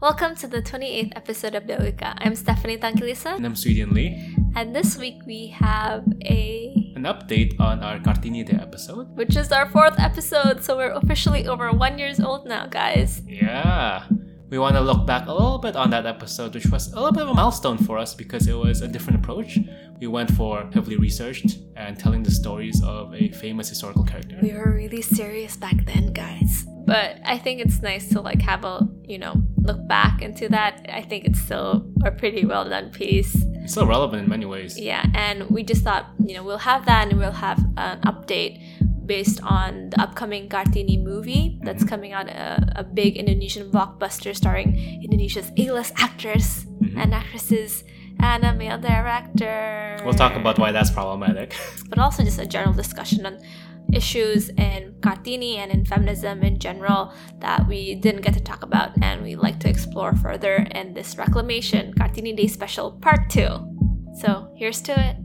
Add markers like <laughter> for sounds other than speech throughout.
Welcome to the 28th episode of Dewika. I'm Stephanie Tangkilisa, And I'm Sweden Lee. and this week we have a An update on our Kartini Day episode. which is our fourth episode, so we're officially over one years old now, guys. Yeah. We want to look back a little bit on that episode, which was a little bit of a milestone for us because it was a different approach. We went for heavily researched and telling the stories of a famous historical character. We were really serious back then, guys. But I think it's nice to like have a you know look back into that. I think it's still a pretty well done piece. It's still relevant in many ways. Yeah, and we just thought, you know, we'll have that and we'll have an update based on the upcoming Kartini movie that's mm-hmm. coming out, a, a big Indonesian blockbuster starring Indonesia's A-list actors mm-hmm. and actresses and a male director. We'll talk about why that's problematic. But also just a general discussion on issues in Kartini and in feminism in general that we didn't get to talk about and we like to explore further in this Reclamation Kartini Day Special Part 2. So here's to it.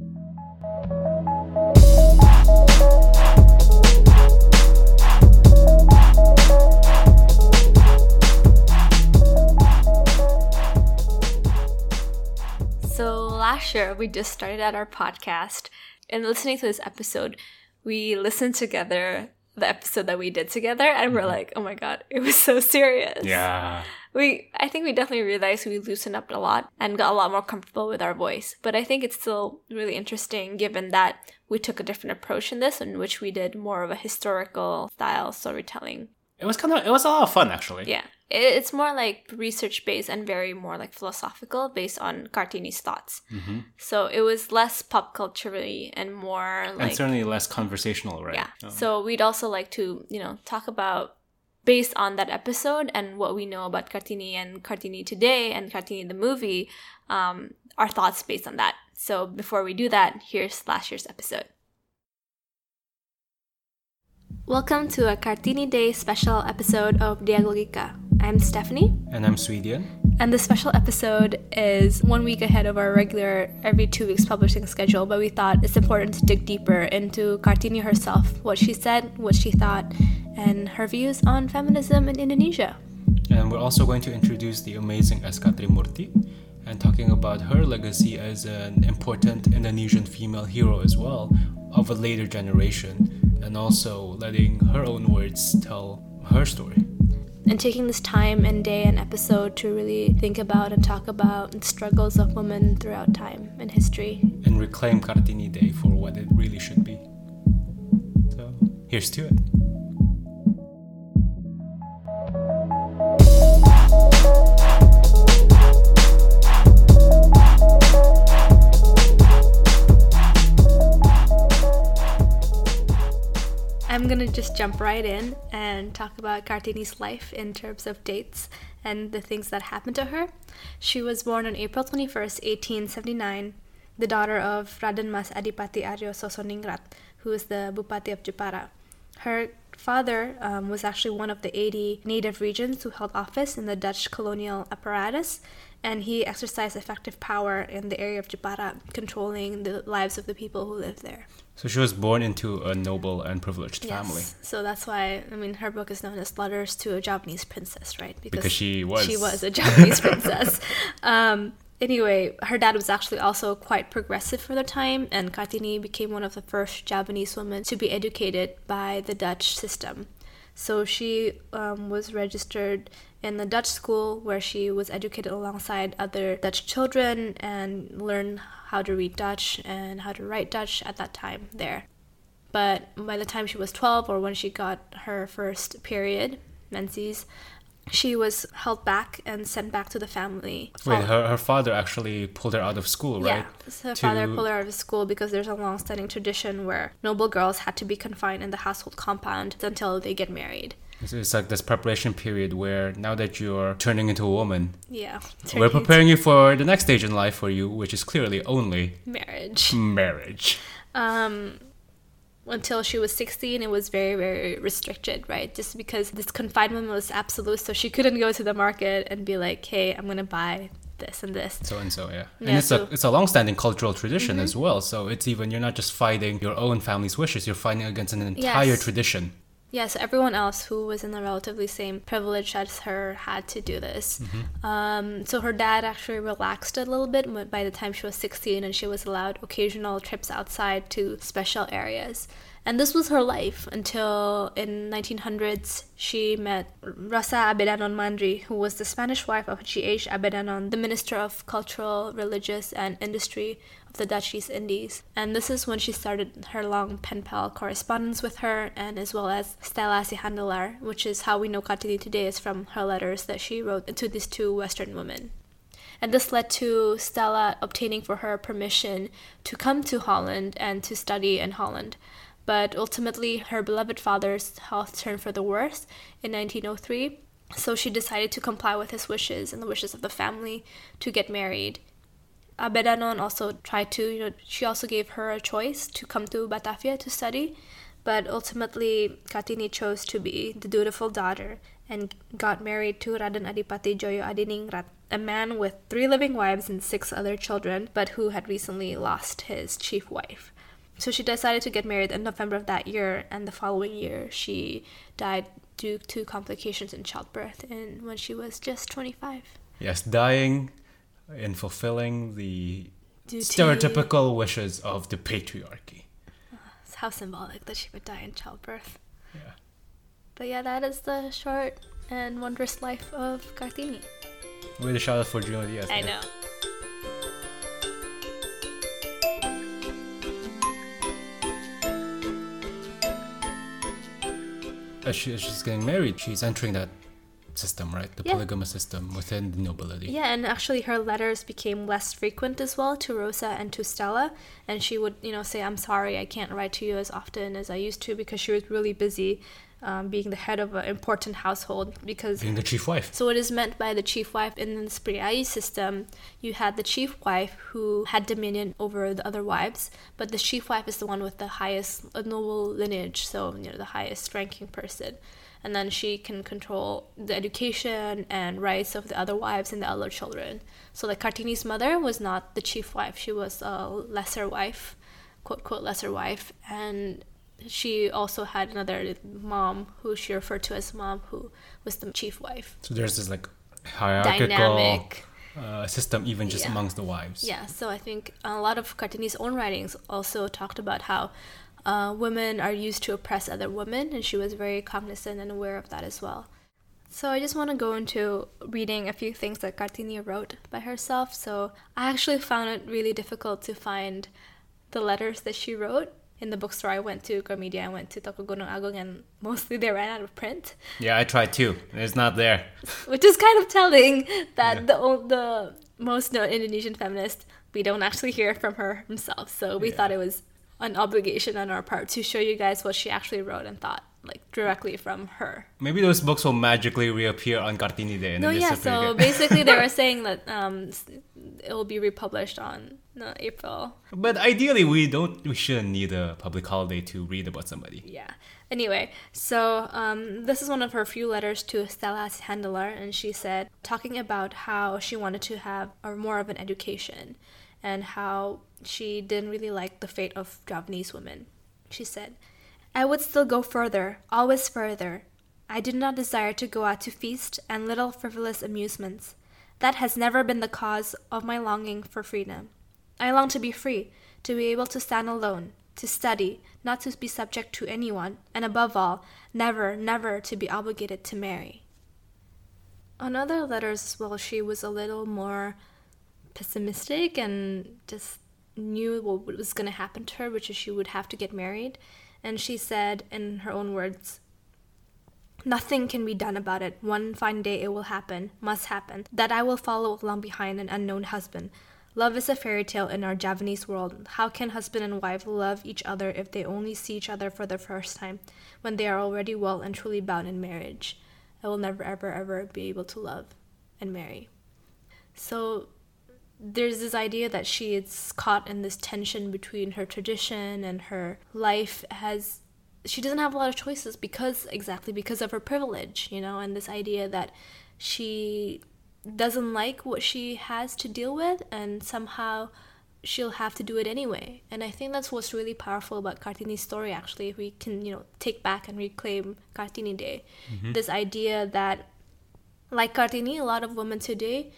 So last year we just started out our podcast and listening to this episode, we listened together the episode that we did together and we're mm-hmm. like, oh my god, it was <laughs> so serious. yeah. We I think we definitely realized we loosened up a lot and got a lot more comfortable with our voice. But I think it's still really interesting given that we took a different approach in this in which we did more of a historical style storytelling. It was kind of, it was a lot of fun actually. Yeah. It's more like research based and very more like philosophical based on Kartini's thoughts. hmm So it was less pop culturally and more And certainly less conversational, right? yeah. Um, So we'd also like to, you know, talk about based on that episode and what we know about Kartini and Kartini today and Kartini the movie, um, our thoughts based on that. So before we do that, here's last year's episode. Welcome to a Kartini Day special episode of Dialogika. I'm Stephanie. and I'm Sweden. And the special episode is one week ahead of our regular every two weeks publishing schedule, but we thought it's important to dig deeper into Kartini herself, what she said, what she thought, and her views on feminism in Indonesia. And we're also going to introduce the amazing S.K. Trimurti and talking about her legacy as an important Indonesian female hero as well of a later generation and also letting her own words tell her story. And taking this time and day and episode to really think about and talk about the struggles of women throughout time and history. And reclaim Kartini Day for what it really should be. So, here's to it. I'm gonna just jump right in and talk about Kartini's life in terms of dates and the things that happened to her. She was born on April 21st, 1879, the daughter of Raden Mas Adipati Aryo Sosroningrat, who is the Bupati of Jepara. Her father um, was actually one of the 80 native regents who held office in the Dutch colonial apparatus, and he exercised effective power in the area of Jepara, controlling the lives of the people who lived there. So, she was born into a noble and privileged family. Yes. So that's why I mean her book is known as Letters to a Javanese Princess, right? Because she was. she was a Javanese princess. <laughs> Um, anyway, her dad was actually also quite progressive for the time, and Kartini became one of the first Javanese women to be educated by the Dutch system. So she um, was registered in the Dutch school where she was educated alongside other Dutch children and learned how to read Dutch and how to write Dutch at that time there. But by the time she was 12 or when she got her first period, menses, she was held back and sent back to the family. Wait, her, her father actually pulled her out of school, right? Yeah, her father pulled her out of school because there's a long-standing tradition where noble girls had to be confined in the household compound until they get married. It's, it's like this preparation period where now that you're turning into a woman, Yeah, we're preparing you for the next stage in life for you, which is clearly only marriage. marriage. Um, until she was 16, it was very, very restricted, right? Just because this confinement was absolute, so she couldn't go to the market and be like, "Hey, I'm gonna buy this and this." So and so, yeah. And it's so- Mm-hmm. a it's a long-standing cultural tradition as well. So it's even you're not just fighting your own family's wishes; you're fighting against an entire Yes. tradition. Yeah, so everyone else who was in the relatively same privilege as her had to do this. Um, so her dad actually relaxed a little bit by the time she was 16 and she was allowed occasional trips outside to special areas. And this was her life until in 1900s she met Rosa Abendanon Mandri, who was the Spanish wife of J.H. Abendanon, the Minister of Cultural, Religious, and Industry the Dutch East Indies. And this is when she started her long pen pal correspondence with her, and as well as Stella Zeehandelaar, which is how we know Kartini today is from her letters that she wrote to these two Western women. And this led to Stella obtaining for her permission to come to Holland and to study in Holland. But ultimately, her beloved father's health turned for the worse in 1903, so she decided to comply with his wishes and the wishes of the family to get married. Uh, Abendanon also tried to, you know, she also gave her a choice to come to Batavia to study, but ultimately Kartini chose to be the dutiful daughter and got married to Raden Adipati Joyo Adiningrat, a man with three living wives and six other children, but who had recently lost his chief wife. So she decided to get married in November of that year, and the following year she died due to complications in childbirth and when she was just 25. Yes, dying in fulfilling the Due to- stereotypical wishes of the patriarchy. <sighs> It's how symbolic that she would die in childbirth. Yeah. But yeah, that is the short and wondrous life of Kartini. With a shout out for Junot Diaz. I know. As, she, as she's getting married, she's entering that system, right? The Yeah. polygamous system within the nobility. Yeah, and actually her letters became less frequent as well to Rosa and to Stella. And she would, you know, say, I'm sorry, I can't write to you as often as I used to because she was really busy um, being the head of an important household. Because Being the chief wife. So, what is meant by the chief wife in the priyayi system, you had the chief wife who had dominion over the other wives, but the chief wife is the one with the highest noble lineage, so you know the highest ranking person, and then she can control the education and rights of the other wives and the other children. So, like Kartini's mother was not the chief wife; she was a lesser wife, quote quote lesser wife, and she also had another mom who she referred to as mom who was the chief wife So there's this like hierarchical dynamic uh, system even just Yeah. amongst the wives. yeah so i think a lot of kartini's own writings also talked about how uh, women are used to oppress other women and she was very cognizant and aware of that as well so i just want to go into reading a few things that kartini wrote by herself so i actually found it really difficult to find the letters that she wrote in the bookstore I went to, Gramedia, I went to Toko Gunung Agung, and mostly they ran out of print. Yeah, I tried too. It's not there. <laughs> which is kind of telling that Yeah. the the most known Indonesian feminist we don't actually hear from her himself. So we Yeah. thought it was an obligation on our part to show you guys what she actually wrote and thought, like directly from her. Maybe those books will magically reappear on Kartini Day and No, yeah. So again. basically, they were <laughs> saying that um, it will be republished on uh, April. But ideally, we don't. We shouldn't need a public holiday to read about somebody. Yeah. Anyway, so um, this is one of her few letters to Stella Handler, and she said, talking about how she wanted to have or more of an education and how she didn't really like the fate of Javanese women. She said, I would still go further, always further. I did not desire to go out to feast and little frivolous amusements. That has never been the cause of my longing for freedom. I long to be free, to be able to stand alone, to study, not to be subject to anyone, and above all, never, never to be obligated to marry. On other letters well, she was a little more pessimistic and just knew what was going to happen to her, which is she would have to get married. And she said, in her own words, Nothing can be done about it. One fine day it will happen, must happen, that I will follow along behind an unknown husband. Love is a fairy tale in our Javanese world. How can husband and wife love each other if they only see each other for the first time, when they are already well and truly bound in marriage? I will never, ever, ever be able to love and marry. So there's this idea that she is caught in this tension between her tradition and her life has she doesn't have a lot of choices because exactly because of her privilege you know and this idea that she doesn't like what she has to deal with and somehow she'll have to do it anyway. And I think that's what's really powerful about Kartini's story actually, if we can, you know, take back and reclaim Kartini Day. Mm-hmm. This idea that like Kartini, a lot of women today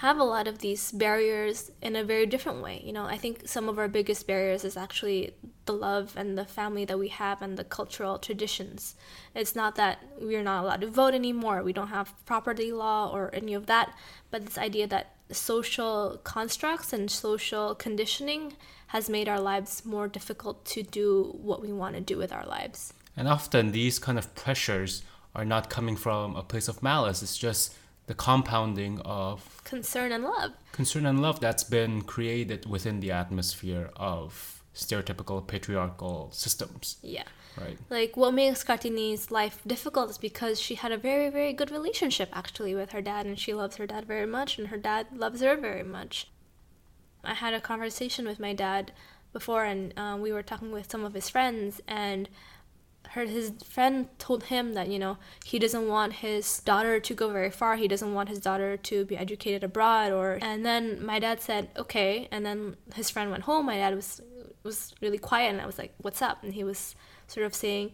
have a lot of these barriers in a very different way. You know, I think some of our biggest barriers is actually the love and the family that we have and the cultural traditions. It's not that we're not allowed to vote anymore, we don't have property law or any of that, but this idea that social constructs and social conditioning has made our lives more difficult to do what we want to do with our lives. And often these kind of pressures are not coming from a place of malice. It's just the compounding of Concern and love. concern and love that's been created within the atmosphere of stereotypical patriarchal systems, Yeah. right? Like what makes Kartini's life difficult is because she had a very, very good relationship actually with her dad, and she loves her dad very much, and her dad loves her very much. I had a conversation with my dad before, and um, we were talking with some of his friends, and her his friend told him that you know he doesn't want his daughter to go very far. He doesn't want his daughter to be educated abroad, or and then my dad said okay, and then his friend went home. My dad was was really quiet, and I was like, "What's up?" And he was sort of saying,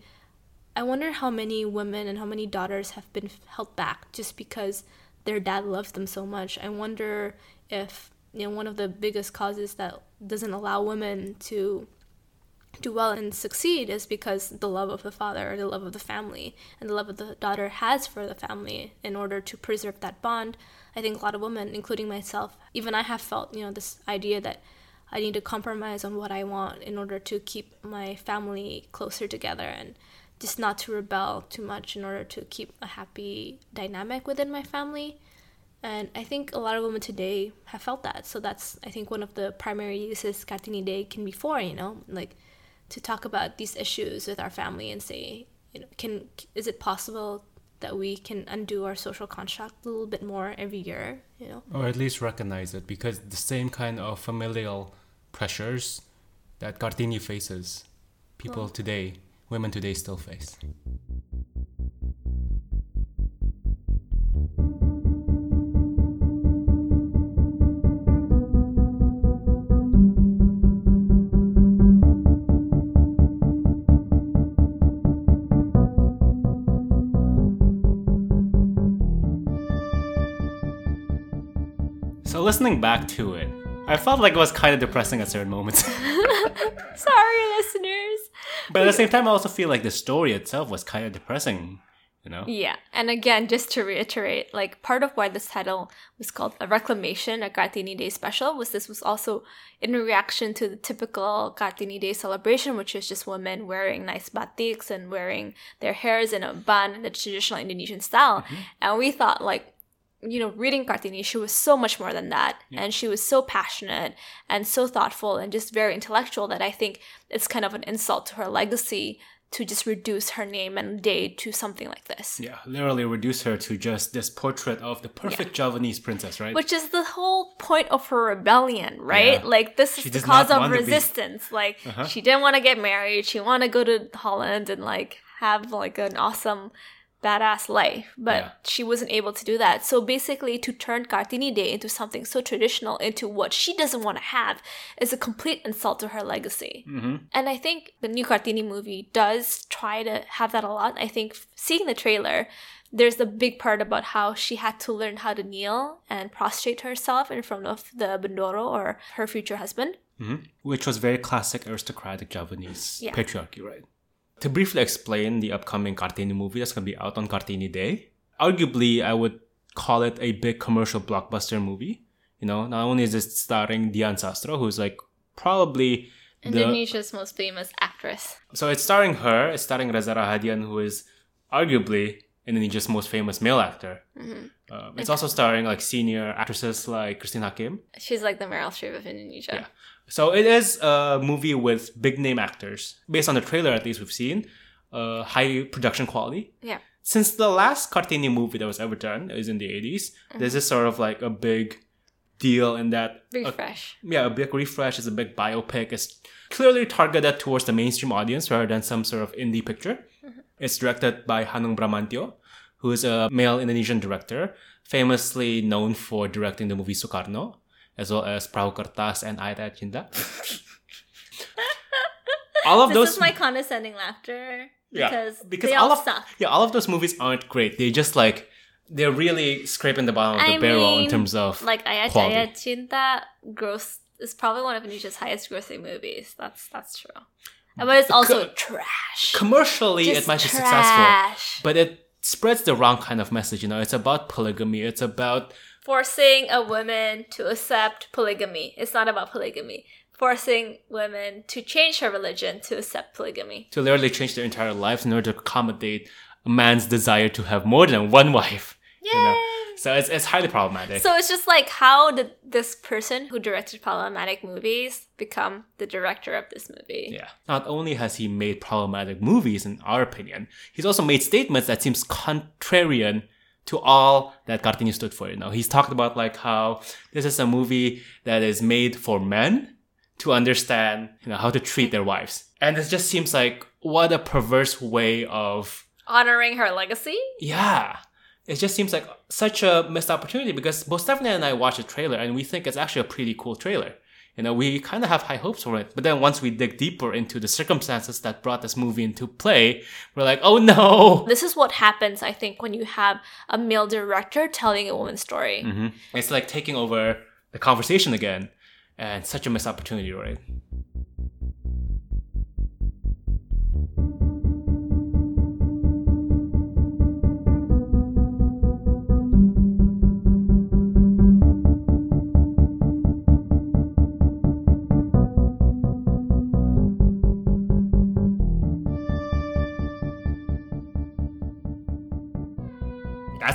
I wonder how many women and how many daughters have been held back just because their dad loves them so much. I wonder if you know one of the biggest causes that doesn't allow women to do well and succeed is because the love of the father or the love of the family and the love of the daughter has for the family in order to preserve that bond. I think a lot of women, including myself, even I have felt, you know, this idea that I need to compromise on what I want in order to keep my family closer together and just not to rebel too much in order to keep a happy dynamic within my family. And I think a lot of women today have felt that. So that's, I think, one of the primary uses Kartini Day can be for, you know, like to talk about these issues with our family and say, you know, can is it possible that we can undo our social construct a little bit more every year, you know? Or at least recognize it because the same kind of familial pressures that Kartini faces, people oh. today, women today still face. Listening back to it, I felt like it was kind of depressing at certain moments. <laughs> Sorry, listeners. but at the same time, I also feel like the story itself was kind of depressing, you know? Yeah, and again, just to reiterate, like part of why this title was called a reclamation, a Kartini Day special, was this was also in reaction to the typical Kartini Day celebration, which is just women wearing nice batiks and wearing their hairs in a bun the traditional Indonesian style. Mm-hmm. And we thought, like, you know, reading Kartini, she was so much more than that. And she was so passionate and so thoughtful and just very intellectual that I think it's kind of an insult to her legacy to just reduce her name and day to something like this. Yeah, literally reduce her to just this portrait of the perfect Javanese princess, right? Which is the whole point of her rebellion, right? Yeah. Like this is She the cause of to be- resistance. Like Uh-huh. she didn't want to get married. She wanted to go to Holland and like have like an awesome badass life, but Yeah. she wasn't able to do that. So basically to turn Kartini Day into something so traditional into what she doesn't want to have is a complete insult to her legacy. hmm And I think the new Kartini movie does try to have that a lot. I think seeing the trailer, there's the big part about how she had to learn how to kneel and prostrate herself in front of the Bendoro or her future husband. hmm Which was very classic aristocratic Javanese Yeah. patriarchy, right? To briefly explain the upcoming Kartini movie that's going to be out on Kartini Day, arguably I would call it a big commercial blockbuster movie. You know, not only is it starring Dian Sastro, who's like probably the Indonesia's most famous actress. So it's starring her, it's starring Reza Rahadian, who is arguably Indonesia's most famous male actor. Mm-hmm. Um, it's also starring like senior actresses like Christine Hakim. She's like the Meryl Streep of Indonesia. Yeah. So it is a movie with big name actors. Based on the trailer, at least we've seen, uh, high production quality. Yeah. Since the last Kartini movie that was ever done is in the 80s, mm-hmm. this is sort of like a big deal in that a Refresh. yeah, a big refresh. It's a big biopic. It's clearly targeted towards the mainstream audience rather than some sort of indie picture. Mm-hmm. It's directed by Hanung Bramantyo, who is a male Indonesian director, famously known for directing the movie Sukarno, as well as Perahu Kertas and Ayat Ayat Cinta. all of this those is my condescending laughter because, because they all all of suck. yeah, all of those movies aren't great. They just like they're really scraping the bottom of the I barrel in terms of Like Ayat quality. Ayat Cinta gross is probably one of Indonesia's highest grossing movies. That's that's true. But it's also Co- trash. commercially Just it might be successful, but it spreads the wrong kind of message. You know, it's about polygamy. It's about Forcing a woman to accept polygamy. It's not about polygamy. Forcing women to change her religion to accept polygamy. to literally change their entire lives in order to accommodate a man's desire to have more than one wife. Yay! You know? So it's, it's highly problematic. So it's just like how did this person who directed problematic movies become the director of this movie? yeah. Not only has he made problematic movies, in our opinion, he's also made statements that seems contrarian to all that Kartini stood for. You know, he's talked about like how this is a movie that is made for men to understand, you know, how to treat their wives. And it just seems like what a perverse way of Honoring her legacy? Yeah. It just seems like such a missed opportunity because both Stephanie and I watched the trailer and we think it's actually a pretty cool trailer. You know, we kind of have high hopes for it. But then once we dig deeper into the circumstances that brought this movie into play, we're like, oh no! <laughs> This is what happens, I think, when you have a male director telling a woman's story. hmm It's like taking over the conversation again. And such a missed opportunity, right?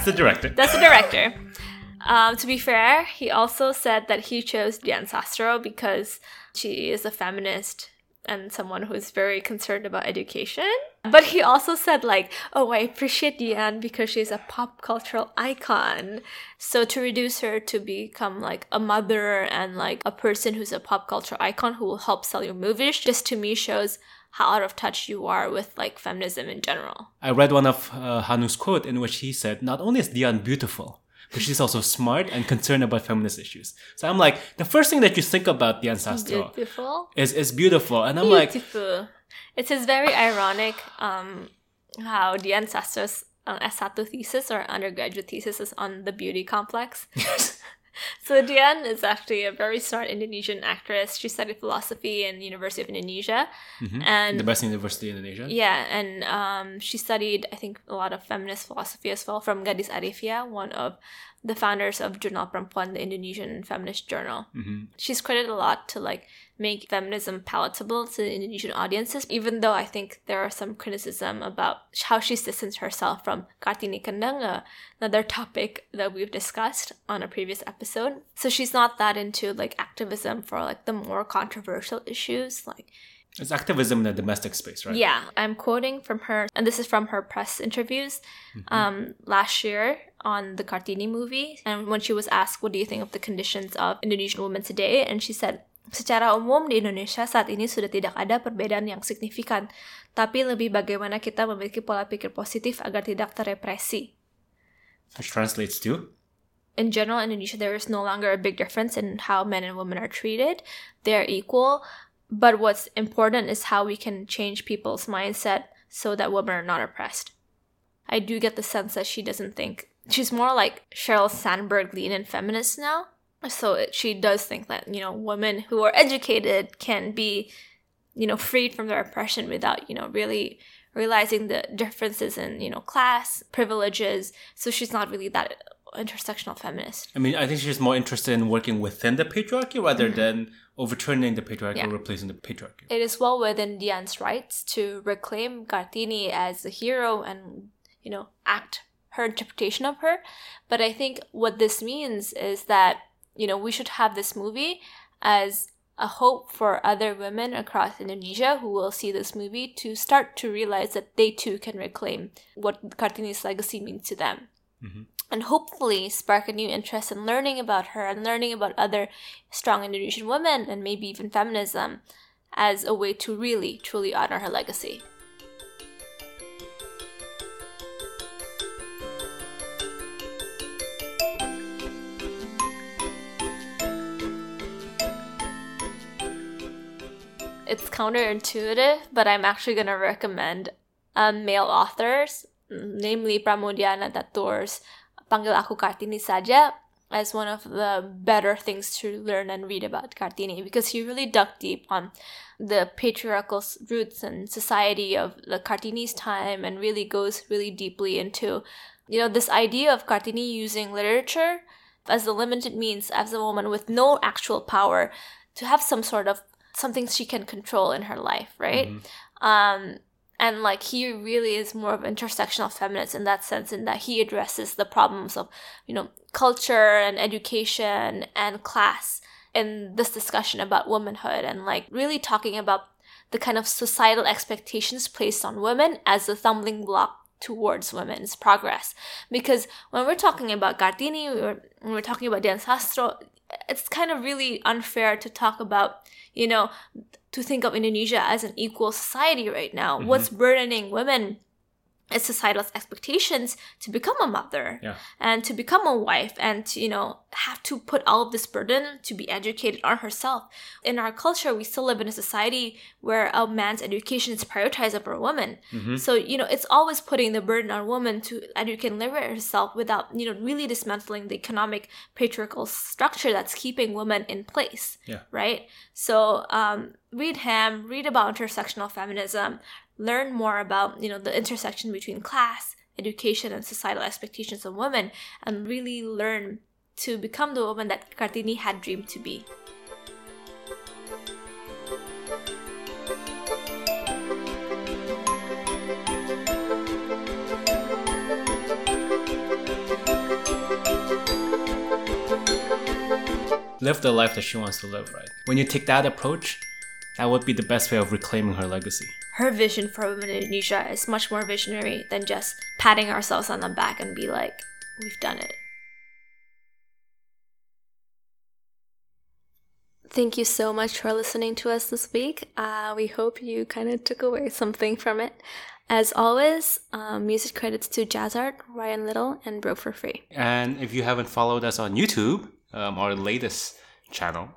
The director. That's the director. Um, to be fair, he also said that he chose Dian Sastro because she is a feminist and someone who's very concerned about education. But he also said, like, oh, I appreciate Dian because she's a pop cultural icon. So to reduce her to become like a mother and like a person who's a pop culture icon who will help sell your movies, just to me shows how out of touch you are with like feminism in general. I read one of uh, Hanung's quote in which he said, "Not only is Dian beautiful, but she's also smart and concerned about feminist issues." So I'm like, the first thing that you think about Dian Sastro Beautiful. is is beautiful, and I'm like, It is very ironic um, how Dian Sastro's uh, S1 thesis or undergraduate thesis is on the beauty complex. <laughs> <laughs> So Dian is actually a very smart Indonesian actress. She studied philosophy in the University of Indonesia, and the best university in Indonesia. yeah, and um, she studied, I think, a lot of feminist philosophy as well from Gadis Arivia, one of the founders of Jurnal Perempuan, the Indonesian feminist journal. Mm-hmm. She's credited a lot to like make feminism palatable to Indonesian audiences, even though I think there are some criticism about how she's distanced herself from Kartini Kendeng, uh, another topic that we've discussed on a previous episode. So she's not that into like activism for like the more controversial issues, like It's activism in the domestic space, right? yeah, I'm quoting from her, and this is from her press interviews mm-hmm. um, last year on the Kartini movie. And when she was asked, What do you think of the conditions of Indonesian women today? And she said, Secara umum di Indonesia saat ini sudah tidak ada perbedaan yang signifikan, tapi lebih bagaimana kita memiliki pola pikir positif agar tidak terrepresi. Which translates to in general in Indonesia there is no longer a big difference in how men and women are treated. They're equal. But what's important is how we can change people's mindset so that women are not oppressed. I do get the sense that she doesn't think she's more like Sheryl Sandberg lean and feminist now. So it, she does think that, you know, women who are educated can be, you know, freed from their oppression without, you know, really realizing the differences in, you know, class, privileges. So she's not really that intersectional feminist. I mean, I think she's more interested in working within the patriarchy rather than overturning the patriarchy Mm-hmm. Yeah. or replacing the patriarchy. It is well within Dian's rights to reclaim Kartini as a hero and, you know, act her interpretation of her. But I think what this means is that, you know, we should have this movie as a hope for other women across Indonesia who will see this movie to start to realize that they too can reclaim what Kartini's legacy means to them. Mm-hmm. And hopefully spark a new interest in learning about her and learning about other strong Indonesian women and maybe even feminism as a way to really, truly honor her legacy. It's counterintuitive, but I'm actually going to recommend um, male authors, namely Pramoedya Ananta Toer's Panggil Aku Kartini Saja as one of the better things to learn and read about Kartini because he really dug deep on the patriarchal roots and society of the Kartini's time and really goes really deeply into you know this idea of Kartini using literature as the limited means as a woman with no actual power to have some sort of something she can control in her life, right? Mm-hmm. Um, and like he really is more of intersectional feminist in that sense, in that he addresses the problems of you know culture and education and class in this discussion about womanhood and like really talking about the kind of societal expectations placed on women as a stumbling block towards women's progress. Because when we're talking about Kartini, when we're talking about Dian Sastro, it's kind of really unfair to talk about, you know, to think of Indonesia as an equal society right now. Mm-hmm. What's burdening women it's societal expectations to become a mother yeah. and to become a wife and to you know have to put all of this burden to be educated on herself in our culture we still live in a society where a man's education is prioritized over a woman mm-hmm. so you know it's always putting the burden on a woman to educate and liberate herself without you know really dismantling the economic patriarchal structure that's keeping women in place yeah. right so um, read him read about intersectional feminism learn more about you know the intersection between class education and societal expectations of women and really learn to become the woman that Kartini had dreamed to be. Live the life that she wants to live, right? When you take that approach, that would be the best way of reclaiming her legacy her vision for women in Indonesia is much more visionary than just patting ourselves on the back and be like, we've done it. Thank you so much for listening to us this week. Uh, we hope you kind of took away something from it. As always, um, music credits to Jazzart, Ryan Little, and Broke for Free. And if you haven't followed us on YouTube, um, our latest channel,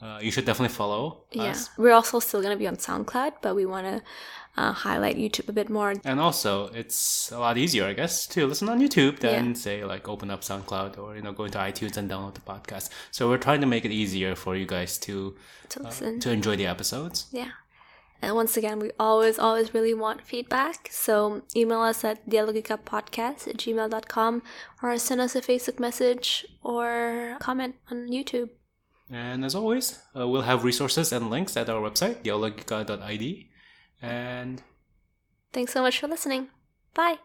uh, you should definitely follow yeah. us. We're also still going to be on SoundCloud, but we want to uh, highlight YouTube a bit more. And also, it's a lot easier, I guess, to listen on YouTube than yeah. say like open up SoundCloud or you know go into iTunes and download the podcast. So we're trying to make it easier for you guys to to uh, listen to enjoy the episodes. Yeah. And once again, we always, always really want feedback. So email us at dialogicapodcast at gmail.com or send us a Facebook message or comment on YouTube. And as always, uh, we'll have resources and links at our website, dialogica.id. And thanks so much for listening. Bye.